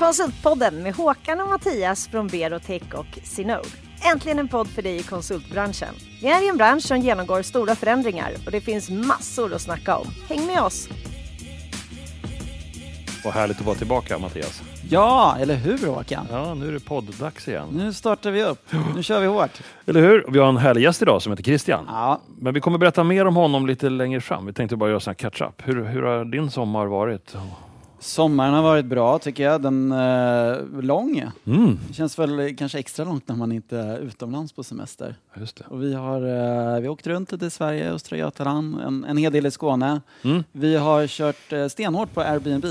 Konsultpodden med Håkan och Mattias från Berotech och Sinode. Äntligen en podd för dig i konsultbranschen. Vi är i en bransch som genomgår stora förändringar och det finns massor att snacka om. Häng med oss! Vad härligt att vara tillbaka Mattias. Ja, eller hur Håkan? Ja, nu är det podddags igen. Nu startar vi upp. Nu kör vi hårt. Eller hur? Vi har en härlig gäst idag som heter Christian. Ja, Men vi kommer berätta mer om honom lite längre fram. Vi tänkte bara göra en catch-up. Hur, hur har din sommar varit? Sommaren har varit bra tycker jag. Den är lång. Mm, Det känns väl kanske extra långt när man inte är utomlands på semester. just det. Och vi har eh, vi har åkt runt lite i Sverige, Östra Götaland, en, en hel del i Skåne. Mm, Vi har kört eh, stenhårt på Airbnb.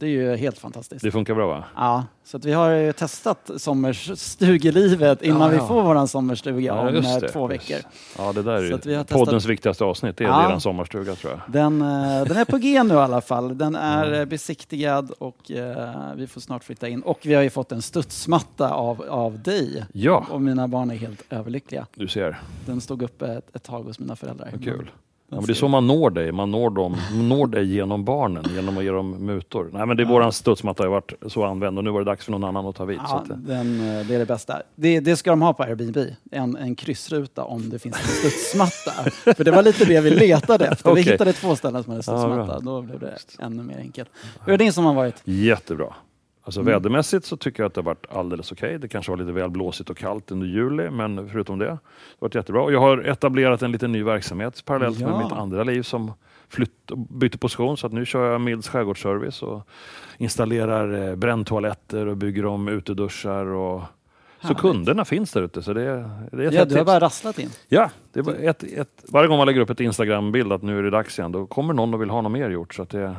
Det är ju helt fantastiskt. det funkar bra va? Ja, så att vi har ju testat sommarstugelivet innan Ja, ja. vi får våran sommarstuga om just eh, det. två veckor. Ja, det där är vi poddens viktigaste avsnitt. Det är Ja. er sommarstuga tror jag. Den, eh, den är på G nu i alla fall. Den är eh, besiktigad och eh, vi får snart flytta in. Och vi har ju fått en studsmatta av, av dig. Ja, Och mina barn är helt överlyckliga. du ser. Den stod uppe ett, ett tag hos mina föräldrar. Vad kul. Ja, men det är så man når dig. Man når, dem, man når dig genom barnen, genom att ge dem mutor. Nej, men det är Ja. våran studsmatta har varit så använd och nu var det dags för någon annan att ta vid. så Ja, att, eh, den, eh, det är det bästa. Det, det ska de ha på Airbnb. En, en kryssruta om det finns en studsmatta. För det var lite det vi letade efter. Vi Okej. hittade två ställen som hade Ja, studsmatta. bra. Då blev det ännu mer enkelt. Hur är din som har varit? Jättebra. Alltså Mm. vädermässigt så tycker jag att det har varit alldeles okej. Det kanske var lite väl blåsigt och kallt under juli, men förutom det, det har varit jättebra. Och jag har etablerat en liten ny verksamhet parallellt med Ja. mitt andra liv som flytt, bytte position. Så att nu kör jag Milds skärgårdsservice och installerar eh, bränntoaletter och bygger om uteduschar. Och... Så kunderna finns där ute. Så det, är- det är Ja, du har bara rasslat in. Ja, det var ett, ett, varje gång man lägger upp ett Instagram-bild att nu är det dags igen, då kommer någon och vill ha något mer gjort. Så att det,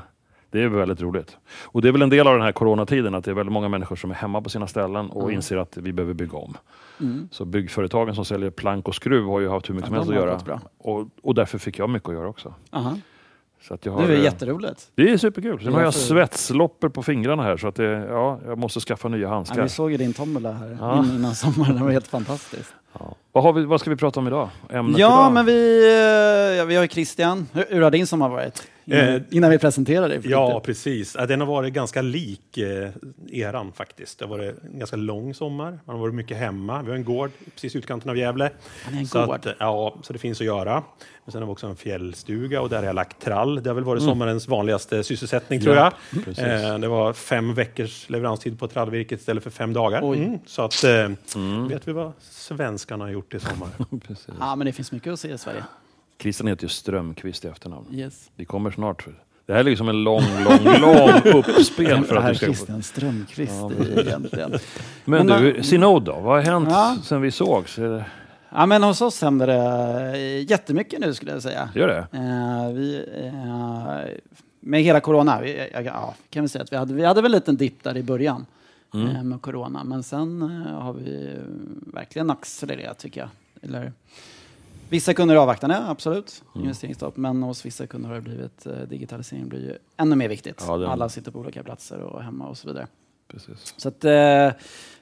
det är väldigt roligt. Och det är väl en del av den här coronatiden att det är väldigt många människor som är hemma på sina ställen och Mm. inser att vi behöver bygga om. Mm. Så byggföretagen som säljer plank och skruv har ju haft hur mycket Ja, som helst att göra. Och, och därför fick jag mycket att göra också. Aha. Så att jag har, Det är eh, jätteroligt. det är superkul. Sen har jag svetsloppor på fingrarna här så att det, ja, jag måste skaffa nya Ja, handskar. vi såg ju din tombola här Ja. in- innan sommaren. Det var helt fantastiskt. Ja. Vad, vi, vad ska vi prata om idag? Ämnet Ja, idag? men vi, eh, ja, vi har ju Christian. Hur, hur har din sommar varit? Innan, Eh, innan vi presenterar dig. Ja, lite. precis. Ja, Den har varit ganska lik eh, eran faktiskt. Det har varit en ganska lång sommar. Man har varit mycket hemma. Vi har en gård precis i utkanten av Gävle. En Så, gård. att, ja, så det finns att göra. Men sen har vi också en fjällstuga och där har jag lagt trall. Det har väl varit Mm. sommarens vanligaste sysselsättning tror jag. Precis. Eh, det var fem veckors leveranstid på trallvirket istället för fem dagar. Mm. Så att, eh, Mm. vet vi vad svenskarna har gjort i sommar? Precis. Ja, men det finns mycket att se i Sverige. Christian heter ju Strömqvist i efternamn. Yes. Vi kommer snart. Det här är liksom en lång, lång, lång uppspel för att här du ska... Christian Strömqvist Ja, egentligen. Men Men, du, Synod då? Vad har hänt Ja. sen vi sågs? Ja, men hos oss händer det eh, jättemycket nu skulle jag säga. Gör det? Eh, vi, eh, med hela corona, vi, jag, ja, kan vi säga att vi hade, vi hade väl en liten dipp där i början Mm. eh, med corona. Men sen eh, har vi eh, verkligen accelererat tycker jag. Eller, vissa kunder är avvaktande, absolut, Mm. investeringsstopp. Men hos vissa kunder har det blivit, eh, digitalisering blir ju ännu mer viktigt. Ja, det- Alla sitter på olika platser och hemma och så vidare. Precis. Så att eh,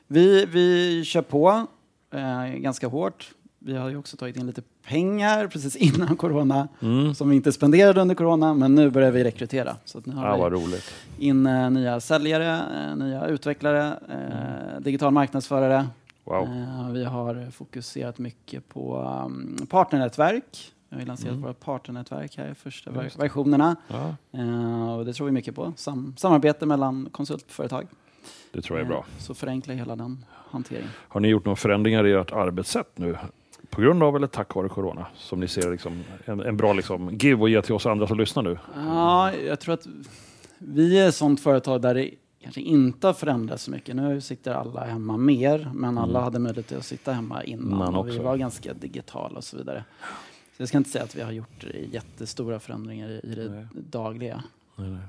vi, vi kör på eh, ganska hårt. Vi har ju också tagit in lite pengar precis innan corona Mm. som vi inte spenderade under corona, men nu börjar vi rekrytera. Så att nu har Ja, vi roligt. in eh, nya säljare, eh, nya utvecklare, eh, digital marknadsförare. Wow. Eh, vi har fokuserat mycket på um, partnernätverk. Vi har lanserat Mm. våra partnernätverk här i första ver- versionerna. Ja, Eh, och det tror vi mycket på. Sam- samarbete mellan konsultföretag. det tror jag är bra. Eh, Så förenkla hela den hanteringen. Har ni gjort några förändringar i ert arbetssätt nu? På grund av eller tack vare corona? Som ni ser liksom en, en bra liksom give och ge till oss andra som lyssnar nu. Ja, jag tror att vi är ett sånt företag där det kanske inte har förändrats så mycket. Nu sitter alla hemma mer, men alla Mm. hade möjlighet att sitta hemma innan och vi var ganska digitala och så vidare. Så jag ska inte säga att vi har gjort jättestora förändringar i, det Nej. dagliga. Nej, nej.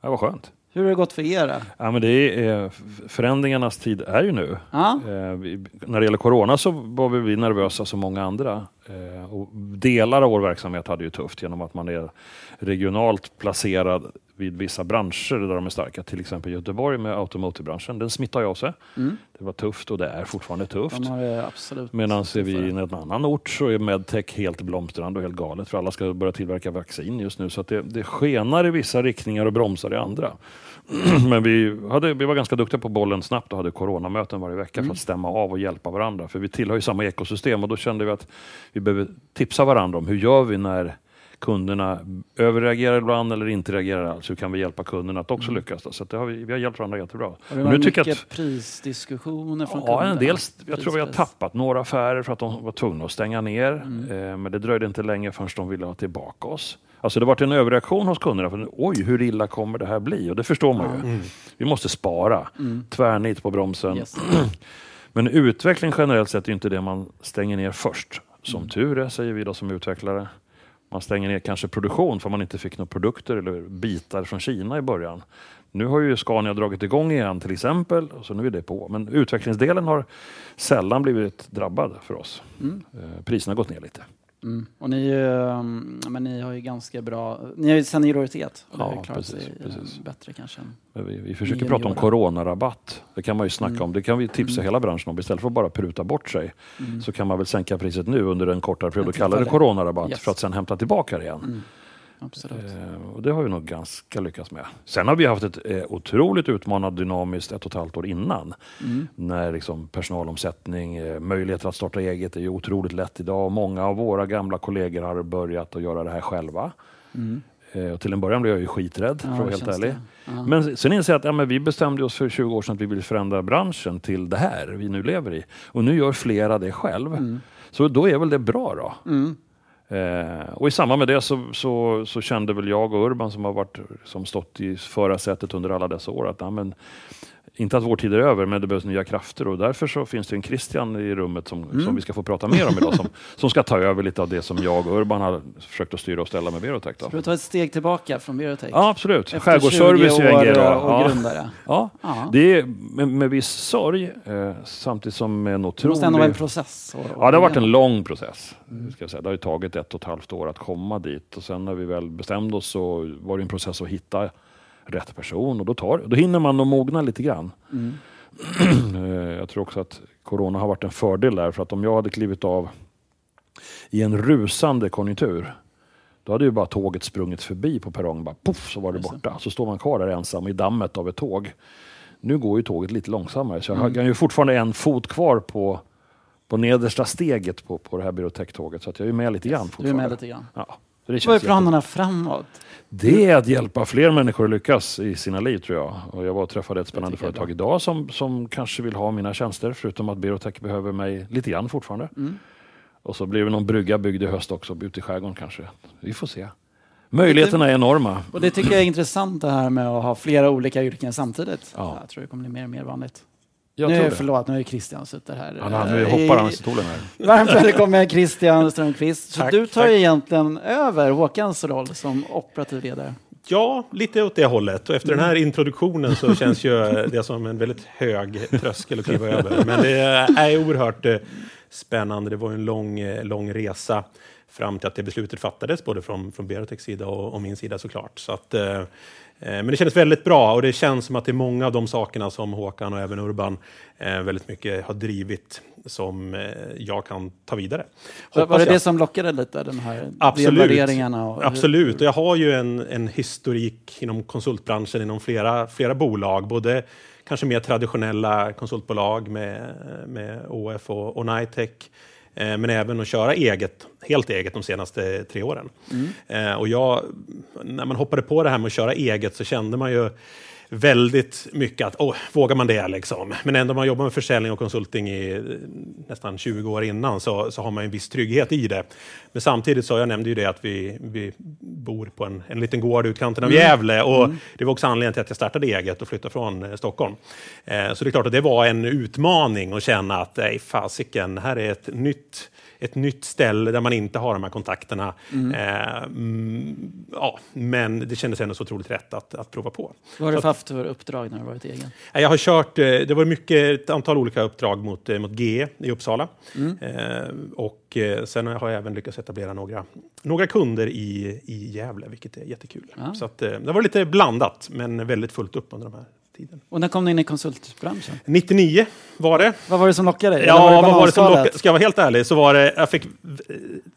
Ja, vad skönt. Hur har det gått för er? Ja, men det är, eh, förändringarnas tid är ju nu. Ja, Eh, vi, när det gäller corona så var vi nervösa som många andra. Eh, och delar av vår verksamhet hade ju tufft genom att man är regionalt placerad vid vissa branscher där de är starka. Till exempel Göteborg med automotivbranschen. Den smittar ju av sig. Mm. Det var tufft och det är fortfarande tufft. Absolut. Medan ser vi i en annan ort så är medtech helt blomstrande och helt galet för alla ska börja tillverka vaccin just nu. Så det, det skenar i vissa riktningar och bromsar i andra. Men vi, hade, vi var ganska duktiga på bollen snabbt och hade coronamöten varje vecka för att stämma av och hjälpa varandra. För vi tillhör ju samma ekosystem och då kände vi att vi behöver tipsa varandra om hur gör vi när kunderna överreagerar ibland eller inte reagerar alls. Hur kan vi hjälpa kunderna att också lyckas? Då? Så att det har vi, vi har hjälpt varandra jättebra. Och det Och var nu mycket att- prisdiskussioner från Ja, en kunderna. del. Jag tror vi har tappat några affärer för att de var tvungna att stänga ner. Mm. Eh, Men det dröjde inte länge förrän de ville ha tillbaka oss. Alltså det har varit en överreaktion hos kunderna. För, Oj, hur illa kommer det här bli? Och det förstår man ju. Vi måste spara. Tvärnit på bromsen. Mm. Yes. Men utveckling generellt sett är inte det man stänger ner först. Som Mm. tur är, säger vi då som utvecklare. Man stänger ner kanske produktion för man inte fick några produkter eller bitar från Kina i början. Nu har ju Scania dragit igång igen till exempel, och så nu är det på. Men utvecklingsdelen har sällan blivit drabbad för oss. Eh, Priserna har gått ner lite. Mm. Och ni, eh, men ni har ju ganska bra, ni har ju senioritet. Och Ja, precis, eh, precis. bättre kanske. Vi, vi försöker prata om coronarabatt. Det kan man ju snacka Mm. om. Det kan vi tipsa hela branschen om. Istället för att bara pruta bort sig så kan man väl sänka priset nu under en kortare period och kalla det coronarabatt Yes. för att sen hämta tillbaka det igen. Mm. Absolut. Eh, och det har vi nog ganska lyckats med. Sen har vi haft ett eh, otroligt utmanande dynamiskt ett och ett halvt år innan. Mm. När liksom personalomsättning, eh, möjligheter att starta eget är ju otroligt lätt idag. Många av våra gamla kollegor har börjat att göra det här själva. Mm. Eh, och till en början blev jag ju skiträdd, för att vara helt ärlig. Ja. Men sen inser jag att ja, men vi bestämde oss för 20 år sedan att vi vill förändra branschen till det här vi nu lever i. Och nu gör flera det själv. Mm. Så då är väl det bra då. Eh, och i samband med det så, så, så kände väl jag och Urban som har varit, som stått i förarsätet under alla dessa år att ja, men, inte att vår tid är över, men det behövs nya krafter och därför så finns det en Christian i rummet som, Mm. som vi ska få prata mer om idag som, som ska ta över lite av det som jag och Urban har försökt att styra och ställa med Berotech. Då. Ska du ta ett steg tillbaka från Berotech? Ja, absolut. Efter Skärgårdsservice 20 är en år och Ja. grundare. Ja, Ja. det är med, med viss sorg, eh, samtidigt som en Det otrolig... måste ändå vara en process. Och, och Ja, det har varit en lång process. Mm. Ska jag säga. Det har ju tagit ett och ett halvt år att komma dit och sen när vi väl bestämde oss så var det en process att hitta rätt person och då, tar, då hinner man nog mogna lite grann. Mm. Jag tror också att corona har varit en fördel där för att om jag hade klivit av i en rusande konjunktur då hade ju bara tåget sprungit förbi på perrongen, bara poff så var det borta. Så står man kvar där ensam i dammet av ett tåg. Nu går ju tåget lite långsammare så jag har ju fortfarande en fot kvar på, på nedersta steget på, på det här Birotech-tåget. Så att jag är med lite grann Du är fortfarande. med lite grann. Ja, så det, Vad är planerna framåt? det är att hjälpa fler människor att lyckas i sina liv tror jag. Och jag var och träffade ett spännande företag idag som, som kanske vill ha mina tjänster förutom att Birotech behöver mig lite grann fortfarande. Mm. Och så blir det någon brygga byggd i höst också, ute i skärgården kanske. Vi får se. Möjligheterna är enorma. Och det tycker jag är intressant det här med att ha flera olika yrken samtidigt. Ja. Jag tror det kommer bli mer och mer vanligt. Jag nu, förlåt, nu är Christian suttit här. Ja, han, nu hoppar han i stolen här. Varmt välkommen Christian Strömqvist. Så Tack, du tar tack. egentligen över Håkans roll som operativ ledare. Ja, lite åt det hållet. Och efter den här introduktionen så känns ju det som en väldigt hög tröskel att kliva över. Men det är oerhört eh, spännande. Det var ju en lång, eh, lång resa fram till att det beslutet fattades, både från, från Berotechs sida och, och min sida såklart. Så att, eh, men det kändes väldigt bra och det känns som att det är många av de sakerna som Håkan och även Urban eh, väldigt mycket har drivit som eh, jag kan ta vidare. Hoppas var det jag. det som lockade lite, de här Absolut. värderingarna? Och Absolut, och jag har ju en, en historik inom konsultbranschen inom flera, flera bolag. Både kanske mer traditionella konsultbolag med, med OF och, och Nitec. Eh, men även att köra eget, helt eget de senaste tre åren. Eh, och jag, när man hoppade på det här med att köra eget så kände man ju väldigt mycket att, åh, vågar man det liksom? Men ändå man jobbar med försäljning och konsulting i eh, nästan 20 år innan så, så har man en viss trygghet i det. Men samtidigt så, jag nämnde ju det att vi, vi bor på en, en liten gård i utkanten av Gävle och det var också anledningen till att jag startade eget och flyttade från eh, Stockholm. Eh, så det är klart att det var en utmaning att känna att, nej fasiken, här är ett nytt ett nytt ställe där man inte har de här kontakterna. Mm. Eh, mm, ja, men det kändes ändå så otroligt rätt att, att prova på. Vad har du haft för uppdrag när du varit egen? Jag har kört, eh, det var mycket, ett antal olika uppdrag mot, eh, mot GE i Uppsala. Mm. Eh, och eh, sen har jag även lyckats etablera några, några kunder i, i Gävle, vilket är jättekul. Ja. Så att, det var lite blandat, men väldigt fullt upp under de här tiden. Och när kom ni in i konsultbranschen? 99 var det. Vad var det som lockade dig? Ja, var vad var det som lockade? Ska jag vara helt ärlig så var det, jag fick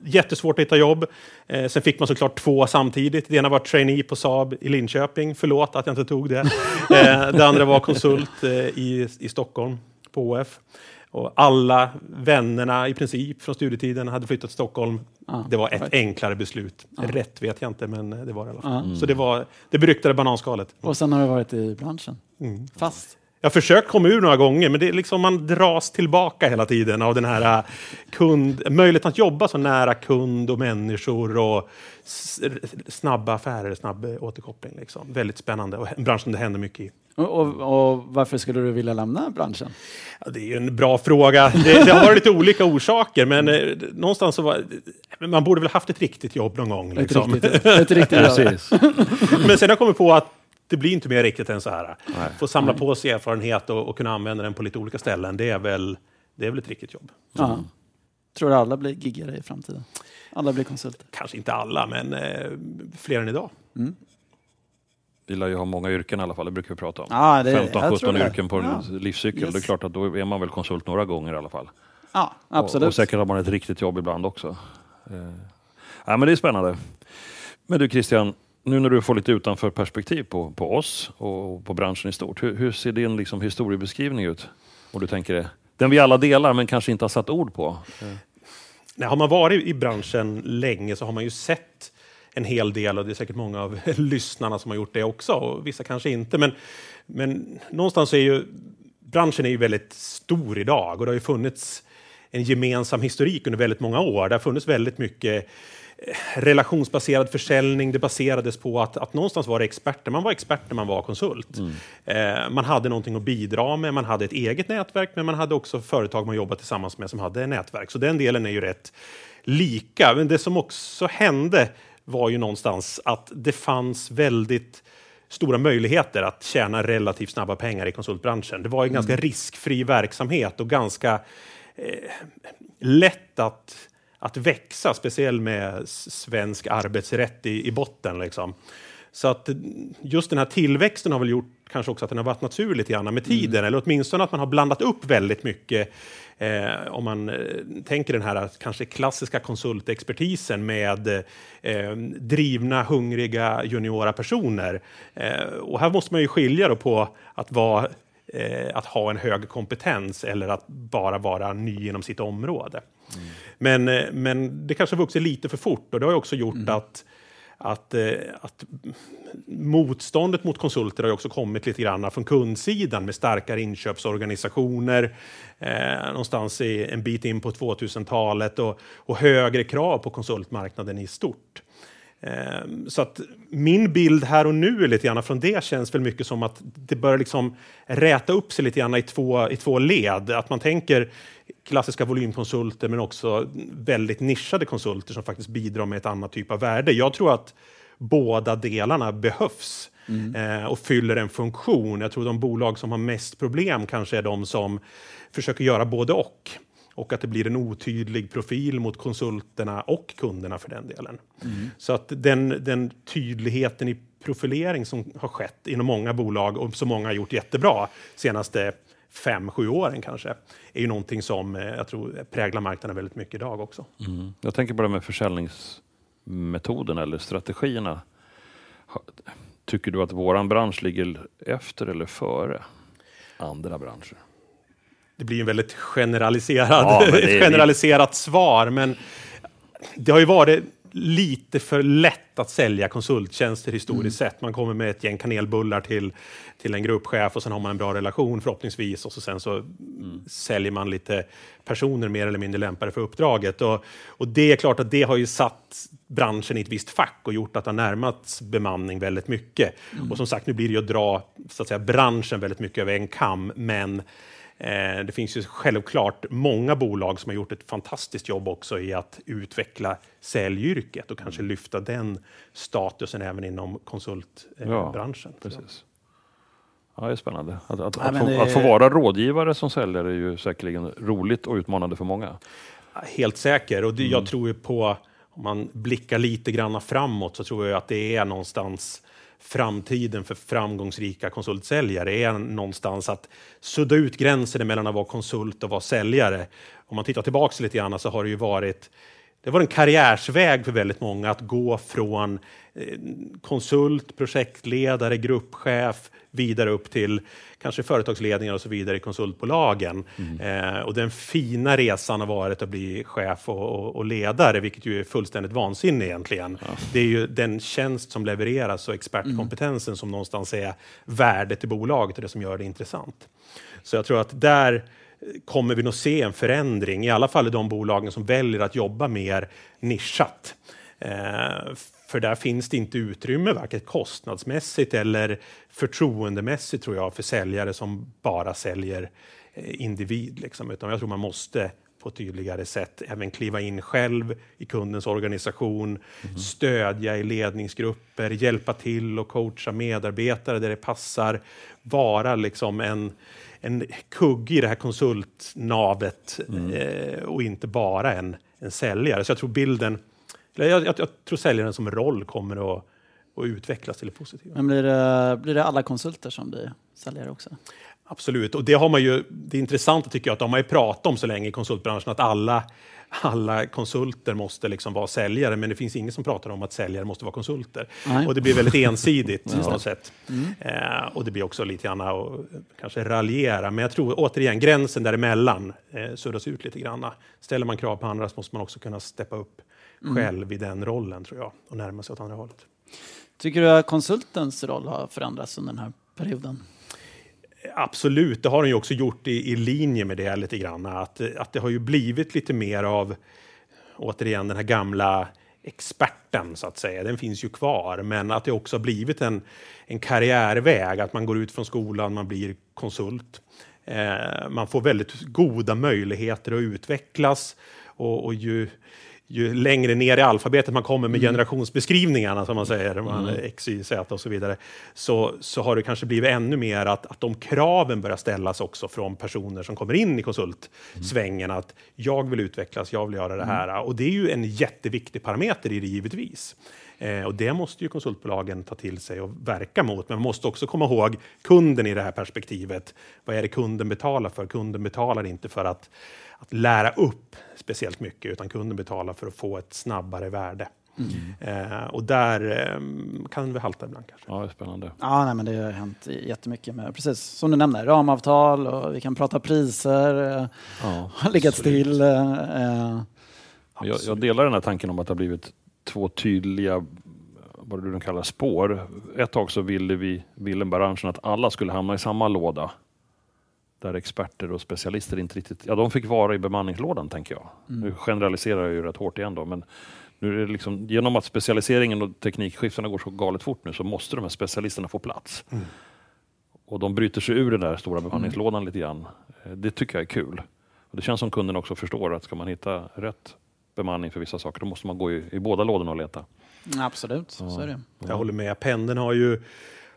jättesvårt att hitta jobb. Eh, sen fick man såklart två samtidigt. Det ena var trainee på Saab i Linköping. Förlåt att jag inte tog det. eh, det andra var konsult eh, i, i Stockholm på OF. Och alla vännerna i princip från studietiden hade flyttat till Stockholm. Ah, det var ett right. enklare beslut. Ah. Rätt vet jag inte, men det var det i alla fall. Mm. Så det var det beryktade bananskalet. Och sen har du varit i branschen? Mm. Fast? Jag har försökt komma ur några gånger, men det är liksom, man dras tillbaka hela tiden av den här äh, kund, möjligheten att jobba så nära kund och människor och snabba affärer, snabb återkoppling. Liksom. Väldigt spännande och en bransch som det händer mycket i. Och, och, och, varför skulle du vilja lämna branschen? Ja, det är en bra fråga. Det, det har lite olika orsaker, men eh, någonstans så var, man borde väl haft ett riktigt jobb någon gång. Liksom. Ett riktigt, ett riktigt jobb. men sen har jag kommit på att det blir inte mer riktigt än så här. Nej. Få samla på sig erfarenhet och, och, kunna använda den på lite olika ställen, det är väl, det är väl ett riktigt jobb. Ja. Tror du alla blir giggare i framtiden? Alla blir konsulter? Kanske inte alla, men eh, fler än idag. Mm. Vi lär ju ha många yrken i alla fall, det brukar vi prata om. Ah, 15-17 yrken på en ja. livscykel. Yes. Det är klart att då är man väl konsult några gånger i alla fall. Ja, absolut. Och, och säkert har man ett riktigt jobb ibland också. Eh. Ja, men det är spännande. Men du Christian, nu när du får lite utanför perspektiv på, på oss och på branschen i stort, hur, hur ser din liksom, historiebeskrivning ut? Och du tänker det? Den vi alla delar men kanske inte har satt ord på. Eh. Nej, har man varit i branschen länge så har man ju sett en hel del och det är säkert många av lyssnarna som har gjort det också och vissa kanske inte. Men, men någonstans är ju branschen är ju väldigt stor idag och det har ju funnits en gemensam historik under väldigt många år. Det har funnits väldigt mycket relationsbaserad försäljning. Det baserades på att, att någonstans var det experter. Man var expert när man var konsult. Mm. Eh, man hade någonting att bidra med, man hade ett eget nätverk, men man hade också företag man jobbade tillsammans med som hade nätverk. Så den delen är ju rätt lika. Men det som också hände var ju någonstans att det fanns väldigt stora möjligheter att tjäna relativt snabba pengar i konsultbranschen. Det var en mm. ganska riskfri verksamhet och ganska eh, lätt att att växa, speciellt med svensk arbetsrätt i, i botten. Liksom. Så att just den här tillväxten har väl gjort kanske också att den har varit naturlig lite grann med tiden, mm. eller åtminstone att man har blandat upp väldigt mycket Eh, om man eh, tänker den här kanske klassiska konsultexpertisen med eh, drivna, hungriga, juniora personer. Eh, och här måste man ju skilja på att vara eh, att ha en hög kompetens eller att bara vara ny inom sitt område. Mm. Men, eh, men det kanske har vuxit lite för fort och det har också gjort mm. att att, eh, att motståndet mot konsulter har också kommit lite grann från kundsidan med starkare inköpsorganisationer eh, någonstans i, en bit in på 2000-talet och, och högre krav på konsultmarknaden i stort. Ehm, så att min bild här och nu lite grann från det känns väl mycket som att det börjar liksom räta upp sig lite grann i två, i två led. Att man tänker klassiska volymkonsulter men också väldigt nischade konsulter som faktiskt bidrar med ett annat typ av värde. Jag tror att båda delarna behövs mm. eh, och fyller en funktion. Jag tror de bolag som har mest problem kanske är de som försöker göra både och och att det blir en otydlig profil mot konsulterna och kunderna för den delen. Mm. Så att den, den tydligheten i profilering som har skett inom många bolag och som många har gjort jättebra senaste fem, sju åren kanske, är ju någonting som eh, jag tror präglar marknaden väldigt mycket idag också. Mm. Jag tänker på det med försäljningsmetoden eller strategierna. Tycker du att våran bransch ligger efter eller före andra branscher? Det blir en väldigt generaliserad, ja, ett generaliserat svar, men det har ju varit lite för lätt att sälja konsulttjänster historiskt mm. sett. Man kommer med ett gäng kanelbullar till, till en gruppchef och sen har man en bra relation förhoppningsvis och så sen så mm. säljer man lite personer mer eller mindre lämpade för uppdraget. Och, och det är klart att det har ju satt branschen i ett visst fack och gjort att det har närmats bemanning väldigt mycket. Mm. Och som sagt, nu blir det ju att dra så att säga, branschen väldigt mycket över en kam, men det finns ju självklart många bolag som har gjort ett fantastiskt jobb också i att utveckla säljyrket och kanske lyfta den statusen även inom konsultbranschen. Ja, precis. Ja, det är spännande. Att, att, Ja, att, få, det- att få vara rådgivare som säljare är ju säkerligen roligt och utmanande för många. Helt säker. Och det, Mm. jag tror ju på, om man blickar lite grann framåt, så tror jag att det är någonstans framtiden för framgångsrika konsultsäljare är någonstans att sudda ut gränsen mellan att vara konsult och vara säljare. Om man tittar tillbaka lite grann så har det ju varit det var en karriärsväg för väldigt många att gå från eh, konsult, projektledare, gruppchef vidare upp till kanske företagsledningar och så vidare i konsultbolagen. Eh, och den fina resan har varit att bli chef och, och, och ledare, vilket ju är fullständigt vansinne egentligen. Det är ju den tjänst som levereras och expertkompetensen som någonstans är värdet i bolaget och det som gör det intressant. Så jag tror att där kommer vi nog se en förändring, i alla fall i de bolagen som väljer att jobba mer nischat. Eh, för där finns det inte utrymme, varken kostnadsmässigt eller förtroendemässigt tror jag, för säljare som bara säljer eh, individ. Liksom. Utan jag tror man måste på ett tydligare sätt även kliva in själv i kundens organisation, stödja i ledningsgrupper, hjälpa till och coacha medarbetare där det passar, vara liksom en, en kugge i det här konsultnavet eh, och inte bara en, en säljare. Så jag tror bilden, eller jag, jag, jag tror säljaren som roll kommer att, att utvecklas till det positiva. Men blir det, blir det alla konsulter som blir säljare också? Absolut, och det har man ju, det intressanta tycker jag att de har ju pratat om så länge i konsultbranschen att alla, alla konsulter måste liksom vara säljare, men det finns ingen som pratar om att säljare måste vara konsulter. Nej. Och det blir väldigt ensidigt på något sätt. Eh, och det blir också lite grann att kanske raljera, men jag tror återigen gränsen däremellan eh, suddas ut lite grann. Ställer man krav på andra så måste man också kunna steppa upp själv i den rollen tror jag och närma sig åt andra hållet. Tycker du att konsultens roll har förändrats under den här perioden? Absolut, det har den ju också gjort i, i linje med det lite grann. Att, att det har ju blivit lite mer av, återigen, den här gamla experten så att säga. Den finns ju kvar, men att det också har blivit en, en karriärväg. Att man går ut från skolan, man blir konsult. Eh, man får väldigt goda möjligheter att utvecklas och, och ju, ju längre ner i alfabetet man kommer med generationsbeskrivningarna, som man säger, man, X, Y, Z och så vidare, så, så har det kanske blivit ännu mer att, att de kraven börjar ställas också från personer som kommer in i konsultsvängen, att jag vill utvecklas, jag vill göra det här. Och det är ju en jätteviktig parameter i det givetvis. Eh, och det måste ju konsultbolagen ta till sig och verka mot. Men man måste också komma ihåg kunden i det här perspektivet. Vad är det kunden betalar för? Kunden betalar inte för att, att lära upp speciellt mycket, utan kunden betalar för att få ett snabbare värde. Eh, och där eh, kan vi halta ibland kanske. Ja, det är spännande. Ja, nej, men det har hänt jättemycket med, precis som du nämner, ramavtal och vi kan prata priser, eh, Ja. har legat still. eh, eh, Jag, jag delar den här tanken om att det har blivit två tydliga vad du nu kallar spår. Ett tag så ville vi, ville branschen att alla skulle hamna i samma låda. Där experter och specialister inte riktigt, ja de fick vara i bemanningslådan tänker jag. Nu generaliserar jag ju rätt hårt igen då, men nu är det liksom, genom att specialiseringen och teknikskiftena går så galet fort nu så måste de här specialisterna få plats. Och de bryter sig ur den där stora bemanningslådan lite grann. Eh, Det tycker jag är kul. Och det känns som kunden också förstår att ska man hitta rätt bemanning för vissa saker, då måste man gå i, i båda lådorna och leta. absolut, så är det. Jag håller med. Pendeln har ju,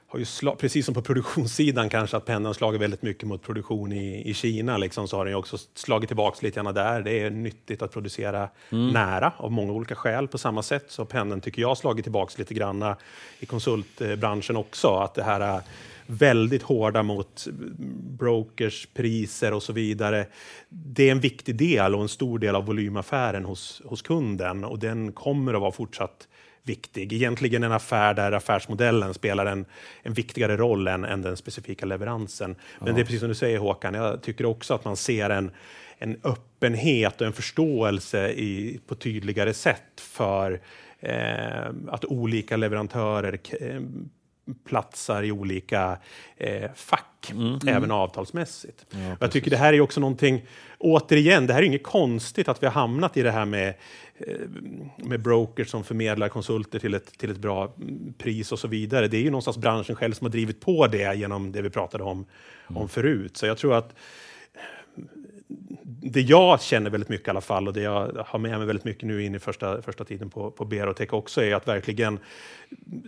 har ju sla, precis som på produktionssidan kanske, att pendeln har slagit väldigt mycket mot produktion i, i Kina, liksom, så har den ju också slagit tillbaka lite grann där. Det är nyttigt att producera nära av många olika skäl. På samma sätt så har pendeln, tycker jag, slagit tillbaka lite grann i konsultbranschen också. Att det här är väldigt hårda mot brokers, priser och så vidare. Det är en viktig del och en stor del av volymaffären hos, hos kunden och den kommer att vara fortsatt viktig. Egentligen en affär där affärsmodellen spelar en, en viktigare roll än, än den specifika leveransen. Men det är precis som du säger Håkan, jag tycker också att man ser en, en öppenhet och en förståelse i, på tydligare sätt för eh, att olika leverantörer eh, platsar i olika eh, fack, även avtalsmässigt. jag tycker det här är också någonting, återigen, det här är inget konstigt att vi har hamnat i det här med, eh, med brokers som förmedlar konsulter till ett, till ett bra mm, pris och så vidare. Det är ju någonstans branschen själv som har drivit på det genom det vi pratade om, om förut. Så jag tror att det jag känner väldigt mycket i alla fall och det jag har med mig väldigt mycket nu in i första, första tiden på, på Berotech också är att verkligen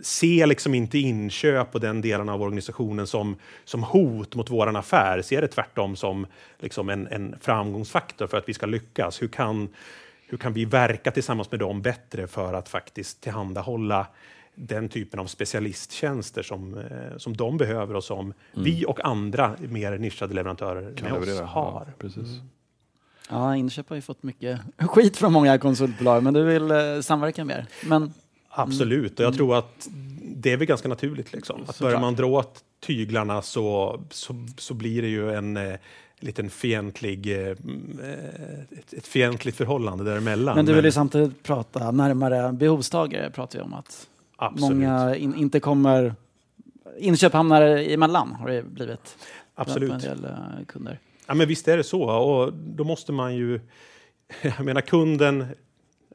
se liksom inte inköp och den delen av organisationen som, som hot mot våran affär. Se det tvärtom som liksom en, en framgångsfaktor för att vi ska lyckas. Hur kan, hur kan vi verka tillsammans med dem bättre för att faktiskt tillhandahålla den typen av specialisttjänster som, eh, som de behöver och som mm. vi och andra mer nischade leverantörer kan med oss har. Ja, precis. Mm. Ja, Inköp har ju fått mycket skit från många konsultbolag, men du vill eh, samverka mer. Men, Absolut, och jag mm. tror att det är väl ganska naturligt. Liksom. Att börjar man dra åt tyglarna så, så, så blir det ju en eh, liten fientlig, eh, ett, ett fientligt förhållande däremellan. Men du vill ju samtidigt prata närmare behovstagare, pratar vi om att Absolut. många in, inte kommer... Inköp hamnar emellan, har det blivit. Absolut. en del uh, kunder. Ja, men visst är det så. Och då måste man ju... Jag menar, kunden